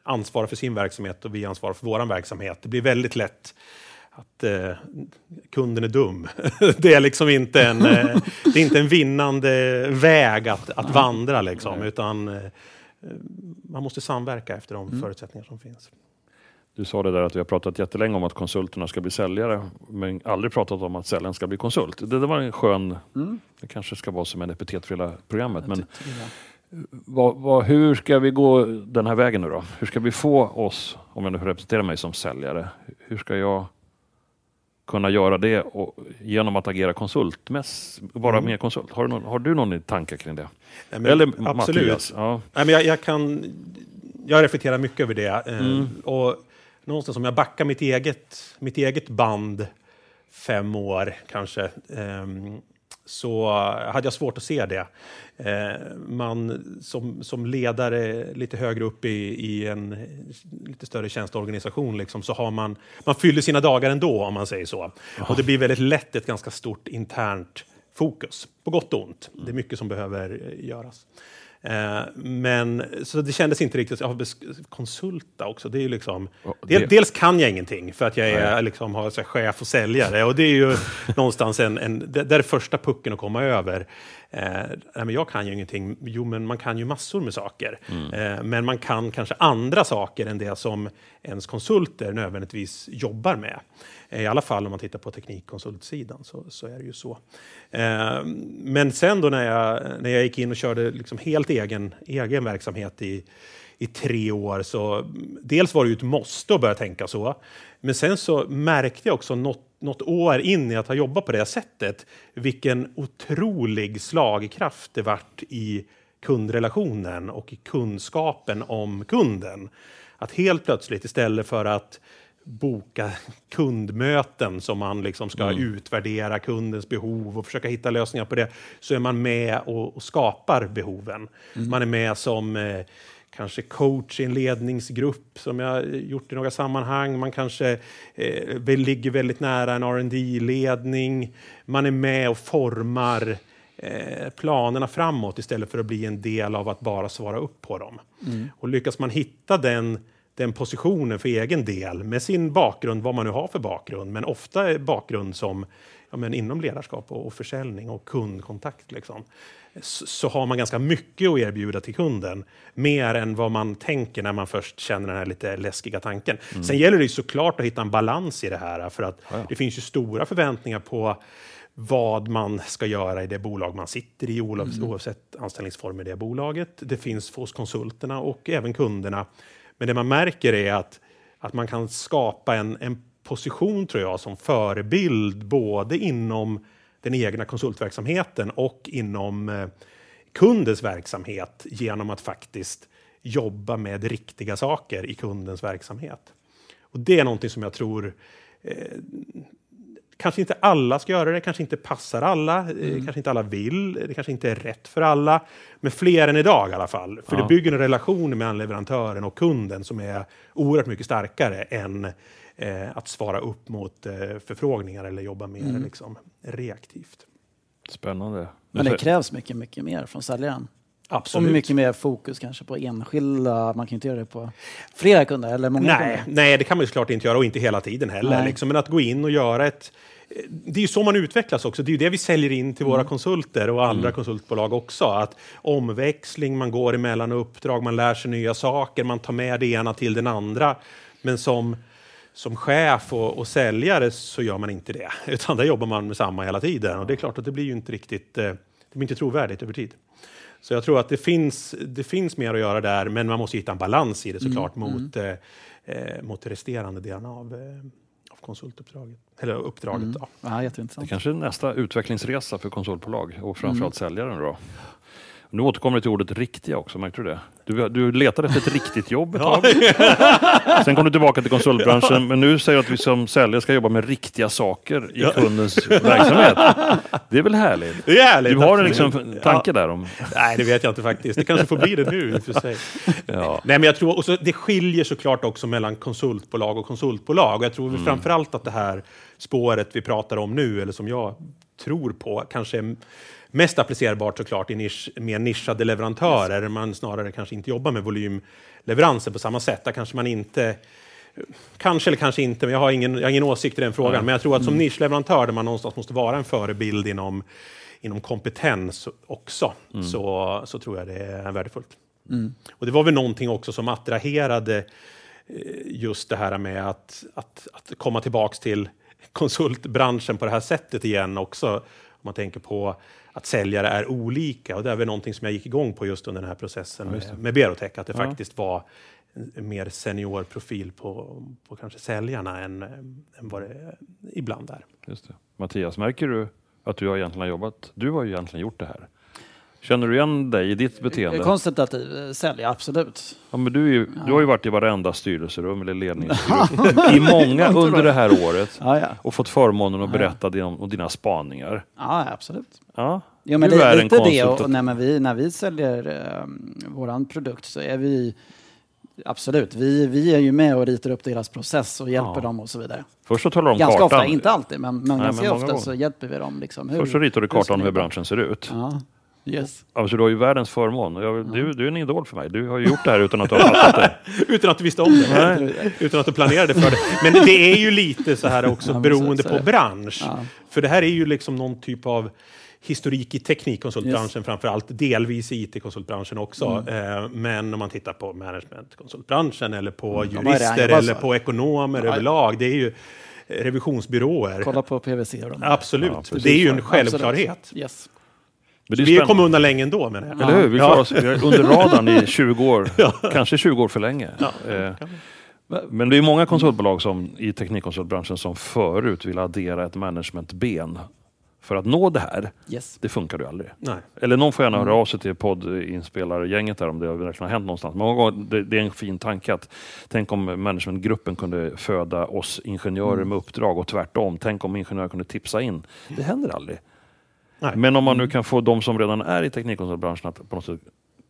ansvarar för sin verksamhet och vi ansvarar för vår verksamhet. Det blir väldigt lätt att eh, kunden är dum. det är liksom inte en, eh, det är inte en vinnande väg att, att vandra, liksom, utan eh, man måste samverka efter de mm. förutsättningar som finns. Du sa det där att vi har pratat jättelänge om att konsulterna ska bli säljare, men aldrig pratat om att säljaren ska bli konsult. Det, det var en skön, mm. det kanske ska vara som en epitet för hela programmet. Men vad, vad, hur ska vi gå den här vägen nu då? Hur ska vi få oss, om jag nu representerar mig som säljare, hur ska jag kunna göra det och, genom att agera konsult, mest, vara mm. mer konsult? Har du någon, har du någon tanke kring det? Ja, men, Eller absolut. Mattias? Ja. Ja, men jag, jag, kan, jag reflekterar mycket över det. Eh, mm. och någonstans om jag backar mitt eget, mitt eget band fem år kanske, ehm, så hade jag svårt att se det. Eh, man som, som ledare lite högre upp i, i en lite större tjänsteorganisation liksom, så har man, man fyller sina dagar ändå om man säger så. Och det blir väldigt lätt ett ganska stort internt fokus, på gott och ont. Det är mycket som behöver göras. Eh, men så det kändes inte riktigt, ja, konsulta också, det är ju liksom, oh, det... dels kan jag ingenting för att jag är, liksom, har så chef och säljare. Och det är ju någonstans en, en, det är första pucken att komma över. Eh, men jag kan ju ingenting, jo men man kan ju massor med saker. Mm. Eh, men man kan kanske andra saker än det som ens konsulter nödvändigtvis jobbar med. I alla fall om man tittar på teknikkonsultsidan så, så är det ju så. Eh, men sen då när jag, när jag gick in och körde liksom helt egen, egen verksamhet i, i tre år så dels var det ju ett måste att börja tänka så. Men sen så märkte jag också något, något år in i att ha jobbat på det sättet vilken otrolig slagkraft det vart i kundrelationen och i kunskapen om kunden. Att helt plötsligt istället för att boka kundmöten som man liksom ska mm. utvärdera kundens behov och försöka hitta lösningar på det, så är man med och, och skapar behoven. Mm. Man är med som eh, kanske coach i en ledningsgrupp som jag gjort i några sammanhang. Man kanske eh, ligger väldigt nära en rd ledning Man är med och formar eh, planerna framåt istället för att bli en del av att bara svara upp på dem. Mm. Och lyckas man hitta den den positionen för egen del med sin bakgrund, vad man nu har för bakgrund, men ofta bakgrund som ja, men inom ledarskap och, och försäljning och kundkontakt. Liksom. Så, så, har man ganska mycket att erbjuda till kunden, mer än vad man tänker när man först känner den här lite läskiga tanken. Mm. Sen gäller det såklart att hitta en balans i det här, för att ja, ja. det finns ju stora förväntningar på vad man ska göra i det bolag man sitter i, mm. oavsett anställningsform i det bolaget. Det finns hos konsulterna och även kunderna men det man märker är att, att man kan skapa en, en position, tror jag, som förebild både inom den egna konsultverksamheten och inom eh, kundens verksamhet genom att faktiskt jobba med riktiga saker i kundens verksamhet. Och Det är någonting som jag tror eh, kanske inte alla ska göra det, kanske inte passar alla, eh, mm. kanske inte alla vill, det kanske inte är rätt för alla. Men fler än idag i alla fall. För ja. det bygger en relation mellan leverantören och kunden som är oerhört mycket starkare än eh, att svara upp mot eh, förfrågningar eller jobba mer mm. liksom, reaktivt. Spännande. Men det krävs mycket, mycket mer från säljaren. Absolut. Och mycket mer fokus kanske på enskilda. Man kan inte göra det på flera kunder eller många Nej, kunder. nej, det kan man ju såklart inte göra och inte hela tiden heller. Liksom. Men att gå in och göra ett... Det är ju så man utvecklas också. Det är ju det vi säljer in till Mm. våra konsulter och andra konsultbolag också. Att omväxling, man går emellan uppdrag, man lär sig nya saker, man tar med det ena till den andra. Men som, som chef och, och säljare så gör man inte det. Utan där jobbar man med samma hela tiden. Och det är klart att det blir ju inte riktigt... eh, Det blir inte trovärdigt över tid. Så jag tror att det finns, det finns mer att göra där, men man måste hitta en balans i det såklart mot, eh, eh, mot resterande delarna av, eh, av konsultuppdraget. Eller uppdraget. Då. Ja, Det jätteintressant. kanske är nästa utvecklingsresa för konsultbolag och framförallt säljaren. Då. Nu återkommer du till ordet riktiga också, märkte du det? Du, du letade efter ett riktigt jobb ett tag. Sen kom du tillbaka till konsultbranschen, men nu säger du att vi som säljare ska jobba med riktiga saker i kundens verksamhet. Det är väl härligt? Det är härligt, Du har en liksom tanke där om... Nej, det vet jag inte faktiskt. Det kanske får bli det nu i och för sig. Ja. Nej, men jag tror, och så, det skiljer såklart också mellan konsultbolag och konsultbolag. Och jag tror mm. framförallt att det här spåret vi pratar om nu, eller som jag tror på, kanske är mest applicerbart såklart i nisch, mer nischade leverantörer. Där man snarare kanske inte jobbar med volymleveranser på samma sätt. Där kanske man inte Kanske eller kanske inte, men jag har ingen, jag har ingen åsikt i den frågan. Men jag tror att som nischleverantör där man någonstans måste vara en förebild inom, inom kompetens också, så, så tror jag det är värdefullt. Och det var väl någonting också som attraherade eh, just det här med att, att, att komma tillbaks till konsultbranschen på det här sättet igen också. Om man tänker på att säljare är olika. Och det är väl någonting som jag gick igång på just under den här processen med, med Berotech. Att det Ja. faktiskt var en mer senior profil på, på kanske säljarna än, än vad det ibland är. Just det. Mattias, märker du att du har egentligen jobbat? Du har ju egentligen gjort det här. Känner du igen dig i ditt beteende? Konsultativ eh, sälj, absolut. Ja, men du, ju, du har ju varit i varenda styrelserum eller ledningsgrupp i många under det här året Ja, ja. och fått förmånen att berätta din, om dina spaningar. Ja, absolut. Ja, Jo, men du det är är en lite det. Och, nej, men vi, när vi säljer eh, våran produkt så är vi Absolut, vi, vi är ju med och ritar upp deras process och hjälper Ja. dem och så vidare. Först så talar om Ganska kartan. ofta, inte alltid, men, men ganska men ofta gånger. så hjälper vi dem. Liksom, hur, Först så ritar du kartan hur branschen ser ut. Ja, yes. Alltså, du har ju världens förmån. Jag, du, du är en idol för mig. Du har ju gjort det här utan att du har fattat det. Utan att du visste om det. Utan att du planerade för det. Men det är ju lite så här också Ja, beroende så- så på bransch. Ja. För det här är ju liksom någon typ av historik i teknikkonsultbranschen framför allt, delvis i IT-konsultbranschen också. Mm. Eh, men om man tittar på managementkonsultbranschen eller på Mm, jurister eller på ekonomer Ja. överlag, det är ju revisionsbyråer. Kolla på PVC. Absolut, Ja, det är ju en självklarhet. Yes. Men det är Vi kom spännande. undan länge ändå menar jag. Eller hur? Vi, Ja. klarar oss, vi är under radarn i 20 år. Kanske 20 år för länge. Eh, Men det är många konsultbolag som, i teknikkonsultbranschen som förut vill addera ett managementben för att nå det här. Yes. Det funkar ju aldrig. Nej. Eller någon får gärna höra av sig till poddinspelargänget där om det verkligen har hänt någonstans. Många gånger, det, det är en fin tanke att tänk om managementgruppen kunde föda oss ingenjörer med uppdrag och tvärtom. Tänk om ingenjörer kunde tipsa in. Det händer aldrig. Nej. Men om man nu kan få de som redan är i teknikkonsultbranschen att på något sätt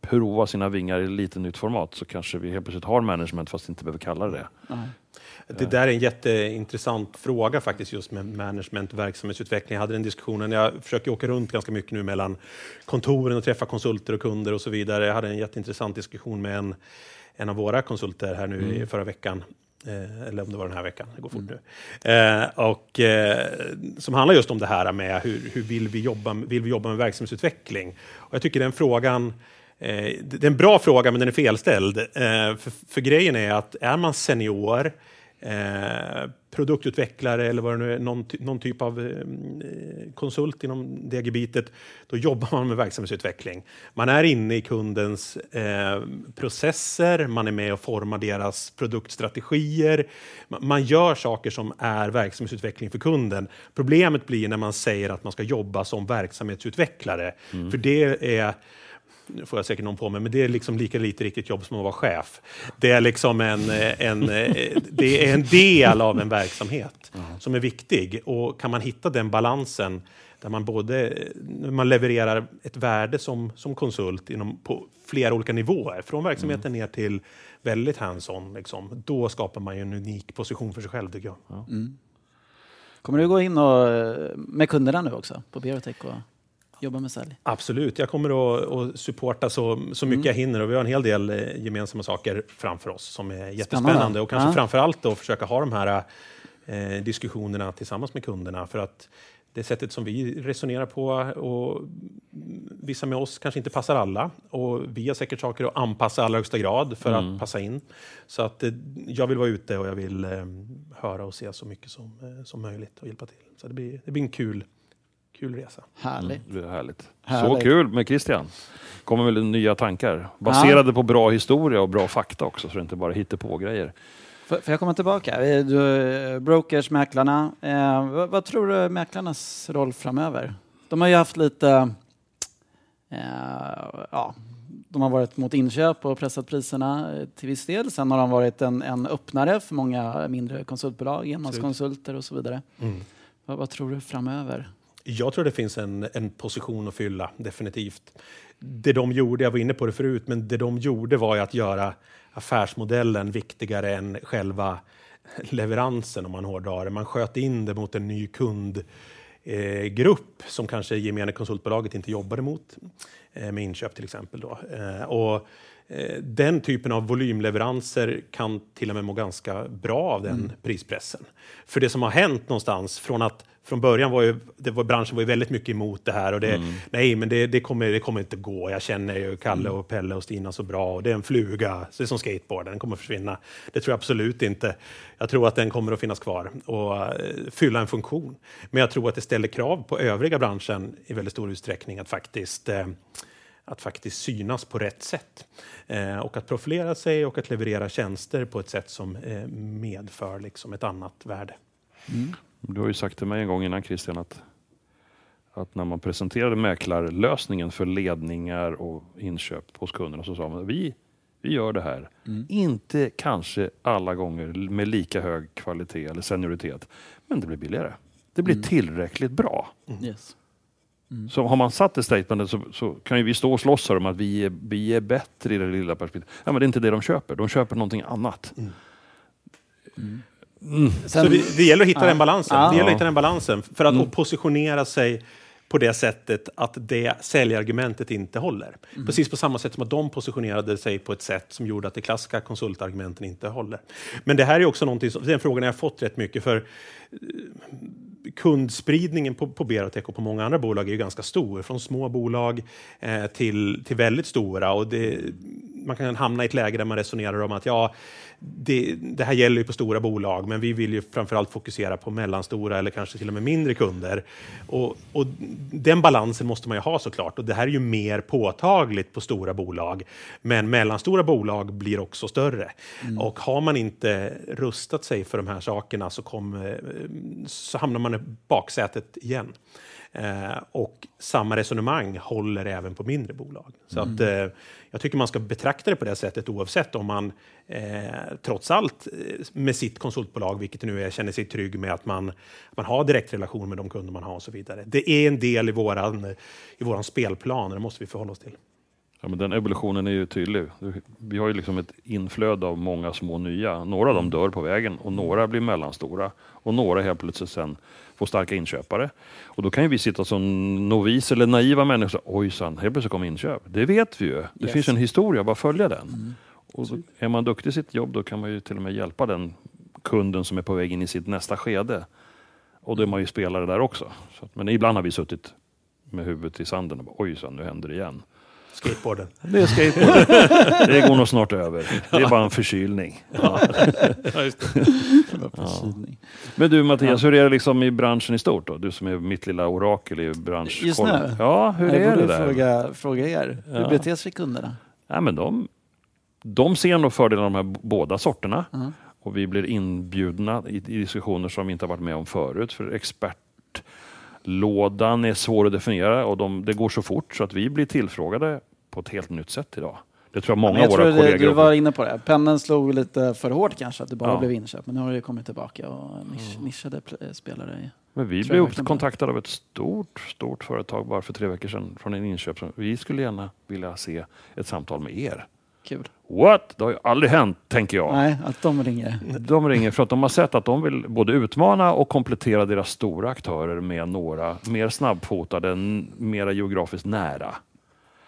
prova sina vingar i lite nytt format så kanske vi helt plötsligt har management fast inte behöver kalla det det. Nej. Det där är en jätteintressant fråga faktiskt just med management och verksamhetsutveckling. Jag hade den diskussionen, jag försöker åka runt ganska mycket nu mellan kontoren och träffa konsulter och kunder och så vidare. Jag hade en jätteintressant diskussion med en, en av våra konsulter här nu i förra veckan. Eh, eller om det var den här veckan, det går fort nu. Eh, och, eh, som handlar just om det här med hur, hur vill, vi jobba, vill vi jobba med verksamhetsutveckling? Och jag tycker den frågan Eh, det det är en bra fråga, men den är felställd. Eh, för, för grejen är att är man senior, eh, produktutvecklare eller vad det nu är, någon, någon typ av eh, konsult inom det gebitet, då jobbar man med verksamhetsutveckling. Man är inne i kundens eh, processer, man är med och formar deras produktstrategier. Man, man gör saker som är verksamhetsutveckling för kunden. Problemet blir när man säger att man ska jobba som verksamhetsutvecklare, för det är nu får jag säkert någon på mig, men det är liksom lika lite riktigt jobb som att vara chef. Det är liksom en, eh, en, eh, det är en del av en verksamhet som är viktig. Och kan man hitta den balansen där man både man levererar ett värde som, som konsult inom, på flera olika nivåer, från verksamheten ner till väldigt hands-on, liksom, då skapar man ju en unik position för sig själv, tycker jag. Kommer du gå in och, eh, med kunderna nu också på Berotech? Och... jobba med sälj? Absolut, jag kommer att, att supporta så, så mycket jag hinner och vi har en hel del eh, gemensamma saker framför oss som är jättespännande Spännande. och kanske Ja. framför allt då försöka ha de här eh, diskussionerna tillsammans med kunderna för att det sättet som vi resonerar på och vissa med oss kanske inte passar alla och vi har säkert saker att anpassa i allra högsta grad för att passa in. Så att eh, jag vill vara ute och jag vill eh, höra och se så mycket som, som möjligt och hjälpa till. Så det blir, det blir en kul, kul resa. Härligt. Det är härligt. Härligt. Så kul med Christian. Kommer väl nya tankar. Baserade på bra historia och bra fakta också, så det inte bara hittar på grejer. Får får jag komma tillbaka? Du, brokers, mäklarna. Eh, vad, vad tror du är mäklarnas roll framöver? De har ju haft lite... Eh, ja, de har varit mot inköp och pressat priserna eh, till viss del. Sen har de varit en, en öppnare för många mindre konsultbolag, enmanskonsulter och så vidare. Vad, vad tror du framöver? Jag tror det finns en, en position att fylla, definitivt. Det de gjorde, jag var inne på det förut, men det de gjorde var ju att göra affärsmodellen viktigare än själva leveransen om man hårdrar det. Man sköt in det mot en ny kundgrupp eh, som kanske gemene konsultbolaget inte jobbade mot eh, med inköp till exempel. Då. Eh, och, eh, den typen av volymleveranser kan till och med må ganska bra av den prispressen. För det som har hänt någonstans från att från början var ju det var, branschen var ju väldigt mycket emot det här och det, nej, men det, det, kommer, det kommer inte gå. Jag känner ju Kalle och Pelle och Stina så bra och det är en fluga, så det är som skateboard, den kommer försvinna. Det tror jag absolut inte. Jag tror att den kommer att finnas kvar och eh, fylla en funktion. Men jag tror att det ställer krav på övriga branschen i väldigt stor utsträckning att faktiskt eh, att faktiskt synas på rätt sätt. Eh, och att profilera sig och att leverera tjänster på ett sätt som eh, medför liksom ett annat värde. Du har ju sagt till mig en gång innan Christian att, att när man presenterade mäklarlösningen för ledningar och inköp hos kunderna så sa man vi, vi gör det här. Inte kanske alla gånger med lika hög kvalitet eller senioritet, men det blir billigare. Det blir tillräckligt bra. Yes. Så har man satt det statementet så, så kan ju vi stå och slåss här om att vi är, vi är bättre i det lilla perspektivet. Ja, men det är inte det de köper. De köper någonting annat. Sen, Så det, det gäller att hitta Ja. den balansen. Ja. Det gäller att hitta den balansen för att positionera sig på det sättet att det säljargumentet inte håller. Precis på samma sätt som att de positionerade sig på ett sätt som gjorde att de klassiska konsultargumenten inte håller. Men det här är också någonting som, den frågan har jag fått rätt mycket för eh, kundspridningen på, på Berotech och på många andra bolag är ju ganska stor. Från små bolag eh, till, till väldigt stora. Och det, man kan hamna i ett läge där man resonerar om att ja, det, det här gäller ju på stora bolag, men vi vill ju framförallt fokusera på mellanstora eller kanske till och med mindre kunder. Och, och den balansen måste man ju ha såklart. Och det här är ju mer påtagligt på stora bolag. Men mellanstora bolag blir också större. Och har man inte rustat sig för de här sakerna så, kommer, så hamnar man i baksätet igen. Eh, och samma resonemang håller även på mindre bolag. Så att, eh, jag tycker man ska betrakta det på det sättet oavsett om man eh, trots allt eh, med sitt konsultbolag, vilket det nu är, känner sig trygg med att man, att man har direktrelation med de kunder man har och så vidare. Det är en del i våran, i våran spelplan och det måste vi förhålla oss till. Ja, men den evolutionen är ju tydlig. Vi har ju liksom ett inflöde av många små nya. Några av dem dör på vägen och några blir mellanstora. Och några helt plötsligt sen får starka inköpare. Och då kan ju vi sitta som novis eller naiva människor och säga ojsan, helt plötsligt kom inköp. Det vet vi ju. Det Yes. finns en historia, bara följa den. Och då, är man duktig i sitt jobb då kan man ju till och med hjälpa den kunden som är på väg in i sitt nästa skede. Och då är man ju spelare där också. Så men ibland har vi suttit med huvudet i sanden och bara, ojsan, nu händer det igen. Skateboarden. Det är skateboard. det går nog snart över. Det är bara en förkylning. Ja. Förkylning. Men du Mattias, hur är det liksom i branschen i stort? Då? Du som är mitt lilla orakel i branschkollen. Just nu? Ja, hur Jag är det där? Fråga, fråga er. Hur Ja. beter sig kunderna? Ja, men de, de ser nog fördelarna av de här båda sorterna. Ja. Och vi blir inbjudna i, i diskussioner som vi inte har varit med om förut. För expertlådan är svår att definiera och de, det går så fort så att vi blir tillfrågade på ett helt nytt sätt idag. Det tror jag många jag av våra kollegor du var inne på det. Pendeln slog lite för hårt kanske, att det bara Ja. blev inköp. Men nu har det kommit tillbaka och nisch, nischade pl- spelare. i- Men vi blev kontaktade av ett stort, stort företag bara för tre veckor sedan från en inköp. Vi skulle gärna vilja se ett samtal med er. Kul. What? Det har ju aldrig hänt, tänker jag. Nej, att de ringer. De ringer för att de har sett att de vill både utmana och komplettera deras stora aktörer med några mer snabbfotade, mera geografiskt nära.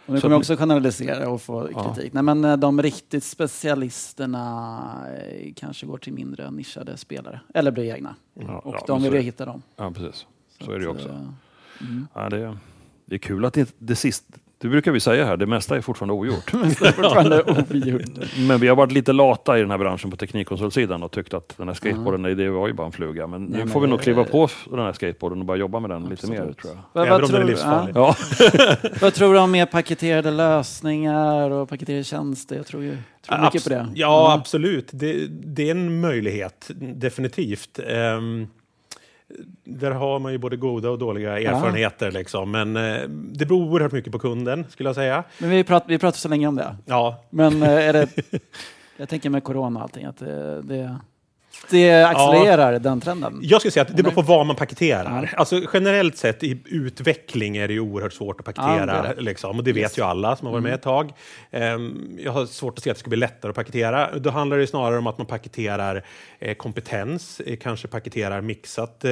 Och nu Så kommer jag också generalisera och få Ja. kritik. Nej, men eh, de riktigt specialisterna eh, kanske går till mindre nischade spelare. Eller blir egna. Ja, Och ja, de vill så ju är- hitta dem. Ja, precis. Så, är det ju också. eh, mm. Ja, det, det är kul att det, det sista, det brukar vi säga här, det mesta är fortfarande ogjort. Är fortfarande ogjort. Men vi har varit lite lata i den här branschen på teknikkonsultsidan och tyckt att den här skateboarden, nej, det var ju bara en fluga. Men nu Nej, får men vi nog kliva på den här skateboarden och börja jobba med den lite mer Absolut. tror jag. Vad, Även vad, om den är tror, livsfarlig. ja, Ja, vad tror du om mer paketerade lösningar och paketerade tjänster? Jag tror ju tror mycket på det. Abs- Ja, absolut. Det, det är en möjlighet, definitivt. Ehm, där har man ju både goda och dåliga erfarenheter. Liksom. Men eh, det beror oerhört mycket på kunden, skulle jag säga. Men vi pratar, vi pratar så länge om det. Ja, Men eh, är det, jag tänker med corona och allting, att det, det, det accelererar den trenden. Jag skulle säga att det beror på vad man paketerar. Ja. Alltså, generellt sett i utveckling är det ju oerhört svårt att paketera. Ja, det liksom, och det vet Yes. ju alla som har varit med ett tag. Ehm, jag har svårt att se att det ska bli lättare att paketera. Då handlar det snarare om att man paketerar eh, kompetens, eh, kanske paketerar mixat eh,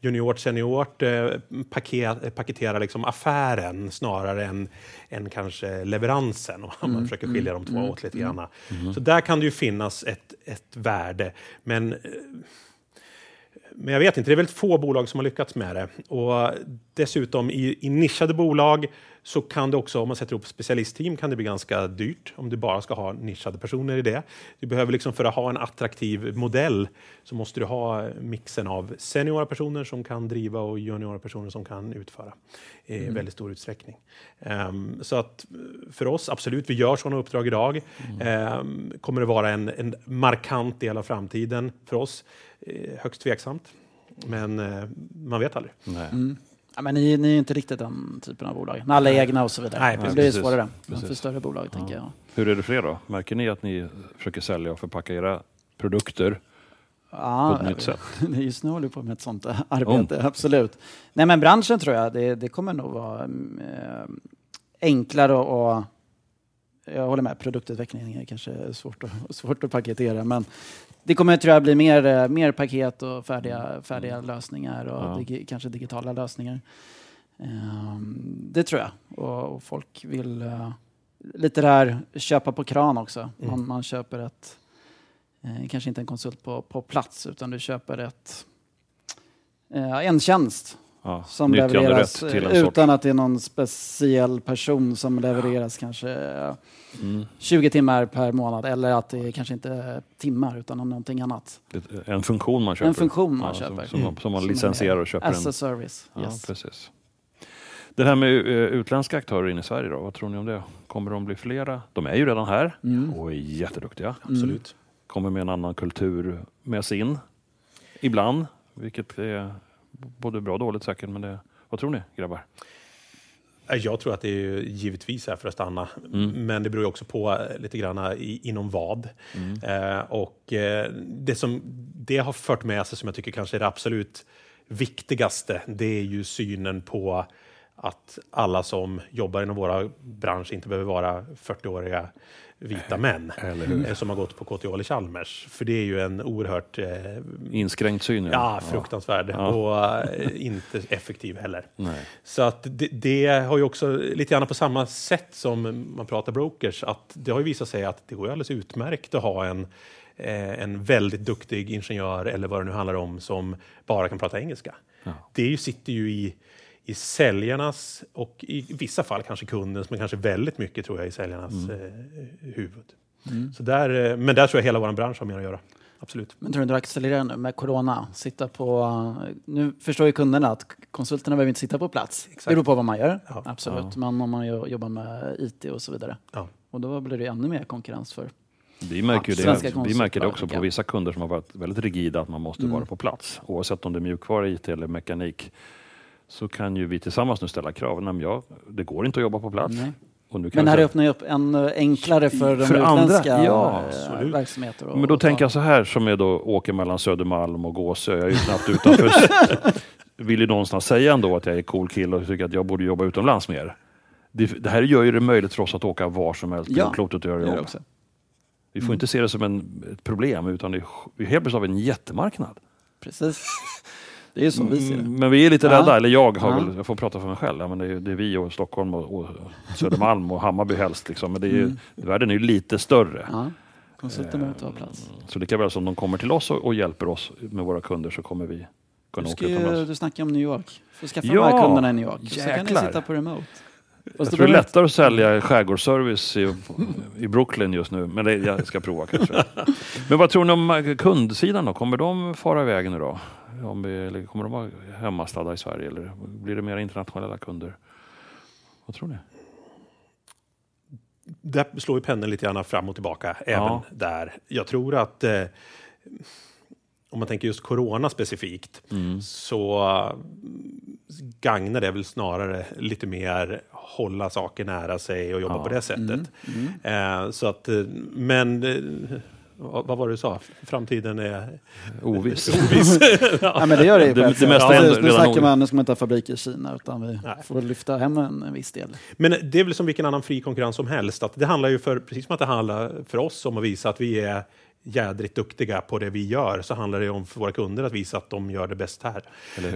juniort, seniort, eh, paket, paketerar liksom affären snarare än, än kanske leveransen. Om man försöker skilja de två åt lite grann. Så där kan det ju finnas ett, ett värde. Men eh, men jag vet inte, det är väldigt få bolag som har lyckats med det. Och dessutom i, i nischade bolag så kan det också, om man sätter ihop specialistteam, kan det bli ganska dyrt om du bara ska ha nischade personer i det. Du behöver liksom för att ha en attraktiv modell så måste du ha mixen av seniora personer som kan driva och juniora personer som kan utföra i väldigt stor utsträckning. Ehm, så att eh, för oss, absolut, vi gör sådana uppdrag idag. Ehm, kommer det vara en, en markant del av framtiden för oss? Eh, högst tveksamt. Men eh, man vet aldrig. nej. Mm. Ja, men ni, ni är inte riktigt den typen av bolag. Alla är egna och så vidare. Nej, det blir Precis. svårare Precis. för större bolag, tänker jag. Hur är det för er då? Märker ni att ni försöker sälja och förpacka era produkter Ja, på ett nytt sätt? Just nu håller vi på med ett sånt arbete, absolut. Nej men branschen tror jag, det, det kommer nog vara mm, eh, enklare och, och jag håller med, produktutveckling är kanske svårt att, svårt att paketera men det kommer tror jag bli mer, eh, mer paket och färdiga, färdiga lösningar och Ja. digi, kanske digitala lösningar. Ehm, det tror jag. Och, och folk vill eh, lite det här köpa på kran också. Man, Mm. man köper ett Eh, kanske inte en konsult på, på plats utan du köper ett, eh, en tjänst Ja, som levereras en eh, sort. utan att det är någon speciell person som levereras kanske Mm. 20 timmar per månad eller att det är kanske inte är timmar utan någonting annat. En funktion man köper. En funktion man Ja, köper. Som, som, man- som man är licensierar och köper. As En, a service. ja, Yes. precis. Det här med eh, utländska aktörer in i Sverige då, vad tror ni om det? Kommer de bli flera? De är ju redan här Mm. och är jätteduktiga. Absolut. Kommer med en annan kultur med sig in. Ibland, vilket är både bra och dåligt säkert. Men det, vad tror ni grabbar? Eh, Jag tror att det är givetvis är för att stanna. Mm. Men det beror ju också på eh, lite grann inom vad. Mm. Eh, och eh, det som det har fört med sig som jag tycker kanske är det absolut viktigaste, det är ju synen på att alla som jobbar inom våra bransch inte behöver vara 40-åriga vita män hur? eh, som har gått på KTH eller Chalmers. För det är ju en oerhört eh, Inskränkt syn. ja, fruktansvärd Ja. och eh, inte effektiv heller. Nej. Så att det, det har ju också lite grann på samma sätt som man pratar brokers, att det har ju visat sig att det går alldeles utmärkt att ha en, eh, en väldigt duktig ingenjör eller vad det nu handlar om som bara kan prata engelska. Ja. Det sitter ju i, i säljarnas och i vissa fall kanske kundens, men kanske väldigt mycket tror jag i säljarnas Mm. eh, huvud. Så där, eh, men där tror jag hela vår bransch har mer att göra. Absolut. Men tror du inte det accelererar nu med corona? Sitta på, nu förstår ju kunderna att konsulterna behöver inte sitta på plats. Exakt. Det beror på vad man gör, Ja. absolut. Men om man jo- jobbar med IT och så vidare. Ja. Och då blir det ännu mer konkurrens för Vi märker, Ja, det, vi märker det också på vissa kunder som har varit väldigt rigida att man måste Mm. vara på plats. Oavsett om det är mjukvara, IT eller mekanik så kan ju vi tillsammans nu ställa krav. Nej, men det går inte att jobba på plats. Nej. Men vi här öppnar ju upp ännu enklare för de För andra, utländska ja, eh, verksamheter. och- Men då tänker jag så här som är då åker mellan Södermalm och Gåsö. Jag är ju knappt utanför. Vill ju någonstans säga ändå att jag är cool kille och tycker att jag borde jobba utomlands mer. det, det här gör ju det möjligt för oss att åka var som helst på Ja, klotet och göra Det gör det jobb. också. Vi får inte se det som en, ett problem utan det, är- helt plötsligt har vi en jättemarknad. Precis. Det är så vi ser det. Mm, Men vi är lite Ja. rädda, eller jag har Ja. väl, jag får prata för mig själv, ja, men det är, det är vi och Stockholm och, och Södermalm och Hammarby helst. Liksom. Men det är ju, Mm. världen är ju lite större. Ja. Ta plats. Så lika väl som de kommer till oss och, och hjälper oss med våra kunder så kommer vi kunna Du, åka ska ju, utomlands. du snackar om New York. Får skaffa Ja, de här kunderna i New York. Så kan ni jäklar. sitta på remote. Jag tror det är lättare att sälja skärgårdsservice i, i Brooklyn just nu, men det, jag ska prova kanske. Men vad tror ni om kundsidan då? Kommer de fara iväg nu då? Om vi, eller kommer de vara hemmastadda i Sverige eller blir det mer internationella kunder? Vad tror ni? Där slår ju pendeln lite grann fram och tillbaka även Ja. där. Jag tror att eh, om man tänker just corona specifikt så eh, gagnar det väl snarare lite mer hålla saker nära sig och jobba Ja. på det sättet. Mm. Eh, så att, eh, men eh, vad var det du sa? Framtiden är Oviss. oviss. Ja, men det gör det ju Det- det mesta Precis, ändå Nu snackar man, nu ska man inte ha fabrik i Kina utan vi Nej. får lyfta hem en, en viss del. Men det är väl som vilken annan fri konkurrens som helst. Att det handlar ju för, precis som att det handlar för oss om att visa att vi är jädrigt duktiga på det vi gör, så handlar det om för våra kunder att visa att de gör det bäst här.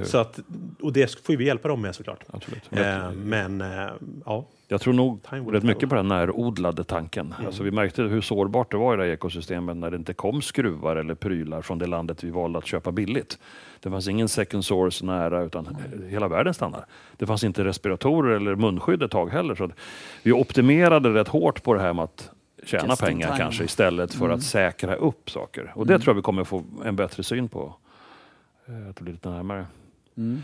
Så att, och det får vi hjälpa dem med såklart. Absolut. Eh, men eh, ja, Jag tror nog rätt mycket på den närodlade tanken. Mm. Alltså vi märkte hur sårbart det var i det här ekosystemet när det inte kom skruvar eller prylar från det landet vi valde att köpa billigt. Det fanns ingen second source nära utan hela världen stannar. Det fanns inte respiratorer eller munskydd ett tag heller. Så vi optimerade rätt hårt på det här med att tjäna Just pengar kanske istället för Mm. att säkra upp saker. Och det tror jag vi kommer få en bättre syn på. Eh, Att det blir lite närmare. Mm.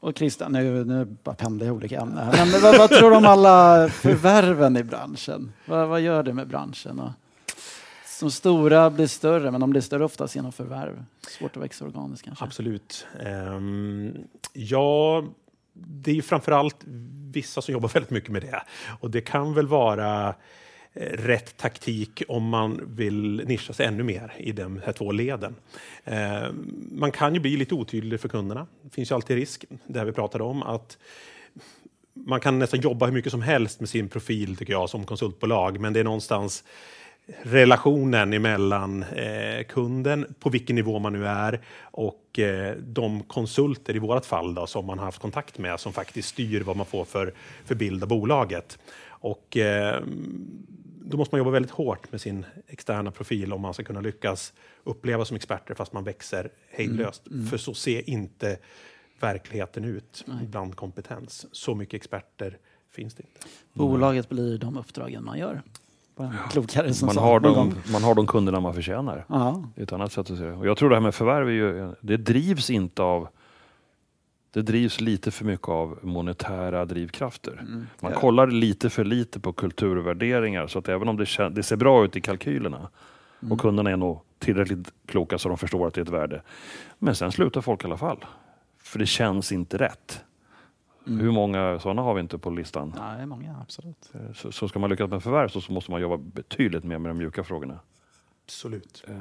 Och Christian, nu, nu bara pendlar jag olika ämnen här. Men vad, vad tror du om alla förvärven i branschen? Vad, vad gör det med branschen? Och, som stora blir större, men de blir större oftast genom förvärv. Svårt att växa organiskt kanske. absolut. Ehm, ja, det är ju framförallt vissa som jobbar väldigt mycket med det. Och det kan väl vara Eh, rätt taktik om man vill nischa sig ännu mer i de här två leden. Eh, man kan ju bli lite otydlig för kunderna. Det finns ju alltid risk, det här vi pratade om, att man kan nästan jobba hur mycket som helst med sin profil tycker jag som konsultbolag, men det är någonstans relationen emellan eh, kunden, på vilken nivå man nu är, och eh, de konsulter i vårt fall då, som man har haft kontakt med som faktiskt styr vad man får för, för bild av bolaget. Och, eh, då måste man jobba väldigt hårt med sin externa profil om man ska kunna lyckas uppleva som experter fast man växer hejdlöst. För så ser inte verkligheten ut bland kompetens. Så mycket experter finns det inte. Bolaget blir de uppdragen man gör. Klokare som Man har, de, man har de kunderna man förtjänar. Är ett annat sätt att se det. Och jag tror det här med förvärv, är ju, det drivs inte av... Det drivs lite för mycket av monetära drivkrafter. Mm. Man kollar lite för lite på kultur och värderingar. Så att även om det, det ser bra ut i kalkylerna Mm. och kunderna är nog tillräckligt kloka så de förstår att det är ett värde. Men sen slutar folk i alla fall. För det känns inte rätt. Mm. Hur många sådana har vi inte på listan? Är många, absolut. Så, så ska man lyckas med förvärv så, så måste man jobba betydligt mer med de mjuka frågorna. Absolut. Eh,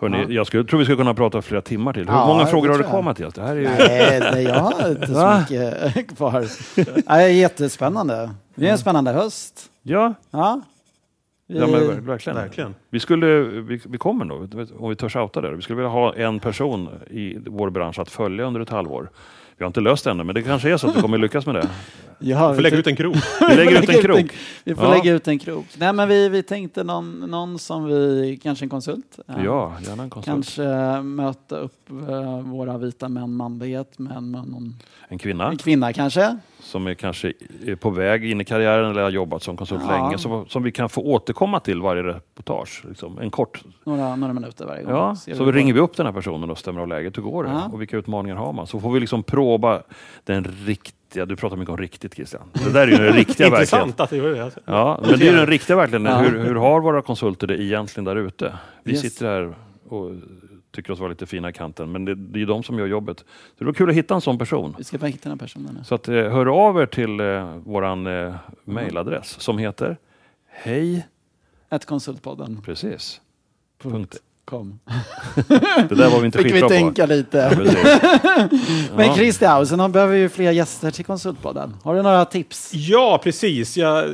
Hörrni, Ja. jag skulle, tror vi ska kunna prata flera timmar till. Hur Ja, många frågor har du kvar. Mattias? Det här är ju... Nej, nej, jag har inte så Va? mycket kvar. Nej, jättespännande. Det är en spännande höst. Ja, Ja. Vi- ja men ver- verkligen. Verkligen. Vi, skulle, vi, vi kommer nog, om vi törs outa det. Vi skulle vilja ha en person i vår bransch att följa under ett halvår. Vi har inte löst det ännu, men det kanske är så att vi kommer lyckas med det. Ja, Vi får lägga ut en krok. Vi lägger ut en krok. Vi får Ja. lägga ut en krok. Nej, men vi, vi tänkte någon, någon som vi, kanske en konsult. eh, Ja, gärna en konsult. Kanske eh, möta upp eh, våra vita män manlighet med någon, En kvinna en kvinna kanske. Som är kanske är på väg in i karriären eller har jobbat som konsult Ja. länge, som, som vi kan få återkomma till varje reportage. Liksom. En kort Några, några minuter varje gång. Ja, så vi ringer vi upp den här personen och stämmer av läget. Hur går det? Ja. Och vilka utmaningar har man? Så får vi liksom proba den riktiga, du pratar mycket om riktigt Christian. Det där är ju den riktiga verkligheten. Intressant att det var det. Alltså. Ja, men det är ju den riktiga verkligen. Ja. Hur, hur har våra konsulter det egentligen där ute? Vi Yes. sitter här och tycker oss vara lite fina i kanten, men det, det är ju de som gör jobbet. Så det var kul att hitta en sån person. Vi ska bara hitta den här personen. nu. Så att, eh, hör av er till eh, våran eh, mailadress som heter hej, Ett konsultpodden. precis, Punkt. kom. Det där var vi inte Fick vi skitbra på. tänka lite. Ja, precis. Men Ja. Christian, sen behöver vi ju fler gäster till Konsultpodden. Har du några tips? Ja, precis. Jag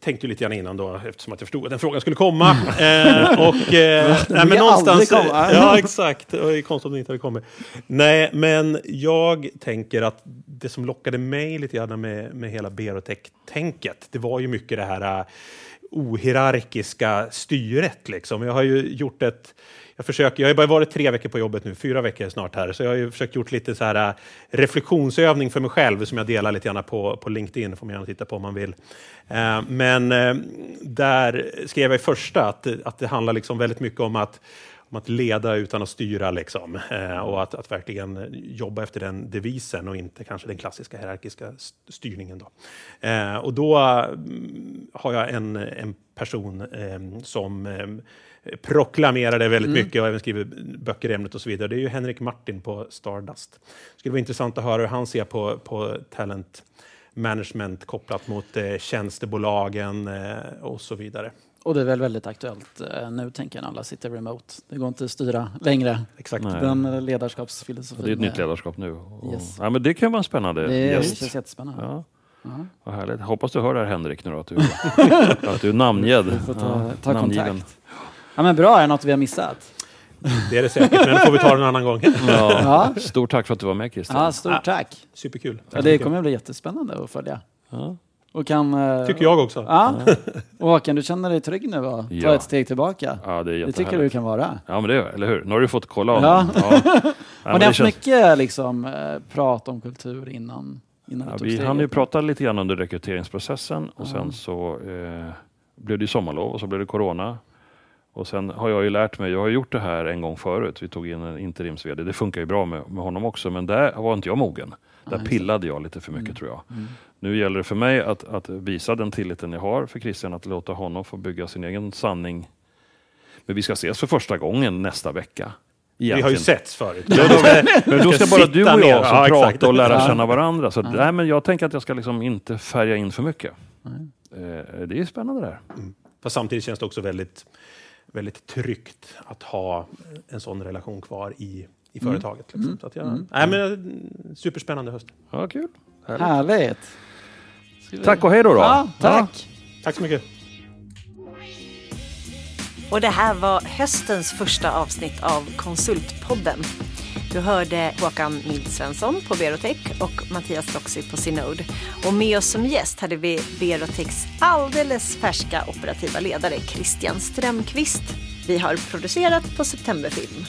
tänkte ju lite grann innan då, eftersom att jag förstod att den frågan skulle komma. eh, och, eh, nej, men någonstans, komma. Ja, exakt. Det var ju konstigt om den inte hade kommit. Nej, men jag tänker att det som lockade mig lite grann med, med hela Berotech-tänket, det var ju mycket det här eh, ohierarkiska styret. Liksom. Jag har ju gjort ett jag, försöker, jag har bara varit tre veckor på jobbet nu, fyra veckor snart här, så jag har ju försökt gjort lite så här äh, reflektionsövning för mig själv som jag delar lite grann på, på LinkedIn, får man gärna titta på om man vill. Eh, men eh, där skrev jag i första att, att det handlar liksom väldigt mycket om att om att leda utan att styra liksom. Eh, och att, att verkligen jobba efter den devisen och inte kanske den klassiska hierarkiska st- styrningen. Då. Eh, och då mm, har jag en, en person eh, som eh, proklamerar det väldigt mycket och även skriver böcker i ämnet och så vidare. Det är ju Henrik Martin på Stardust. Det skulle vara intressant att höra hur han ser på, på talent management kopplat mot eh, tjänstebolagen eh, och så vidare. Och det är väl väldigt aktuellt eh, nu, tänker jag, när alla sitter remote. Det går inte att styra längre. Exakt. Nej. Den eh, ledarskapsfilosofin. Det är ett nytt ledarskap nu. Och, Yes. ja, men det kan vara en spännande Det gäst. känns jättespännande. Ja, Ja. vad härligt. Hoppas du hör det här Henrik nu då, att du, att du är namngedd. får ta, Ja, ta namngiven. kontakt. Ja, men bra, är det något vi har missat? Det är det säkert, men det får vi ta en annan gång. Ja. Ja, Stort tack för att du var med Christian. ja stort tack. Superkul. Ja, det kommer att bli jättespännande att följa. Ja. Och kan, eh, tycker jag också. Ja. Och Håkan, du känner dig trygg nu och ta Ja. ett steg tillbaka? Ja, det är Det tycker du jättehärligt. kan vara. Ja, men det är, eller hur? Nu har du fått kolla om. Ja. Ja. Men Har ni det haft känns- mycket liksom, eh, prat om kultur innan, innan Ja, du tog vi steget? hann ju prata lite grann under rekryteringsprocessen och Ja. sen så eh, blev det ju sommarlov och så blev det corona. Och sen har jag ju lärt mig, jag har gjort det här en gång förut, vi tog in en interims -vd. Det funkar ju bra med, med honom också, men där var inte jag mogen. Där pillade jag lite för mycket Mm. tror jag. Mm. Nu gäller det för mig att, att visa den tilliten jag har för Christian, att låta honom få bygga sin egen sanning. Men vi ska ses för första gången nästa vecka. Vi har ju Egentligen. setts förut. Ja, då, men då ska bara du och jag som Ja, prata exakt. och lära känna varandra. Så Ja. nej, men jag tänker att jag ska liksom inte färga in för mycket. Nej. Eh, det är spännande det här. Fast samtidigt känns det också väldigt, väldigt tryggt att ha en sån relation kvar i, i Mm. företaget. Liksom. Mm. Så att jag, Mm. nej, men, mm, superspännande höst. Ja, kul. Härligt. Härligt. Tack och hej då. då. Ja, tack. Tack så mycket. Och det här var höstens första avsnitt av Konsultpodden. Du hörde Håkan Mild Svensson på Berotech och Mattias Loxi på Synode. Och med oss som gäst hade vi Berotechs alldeles färska operativa ledare Christian Strömqvist. Vi har producerat på Septemberfilm.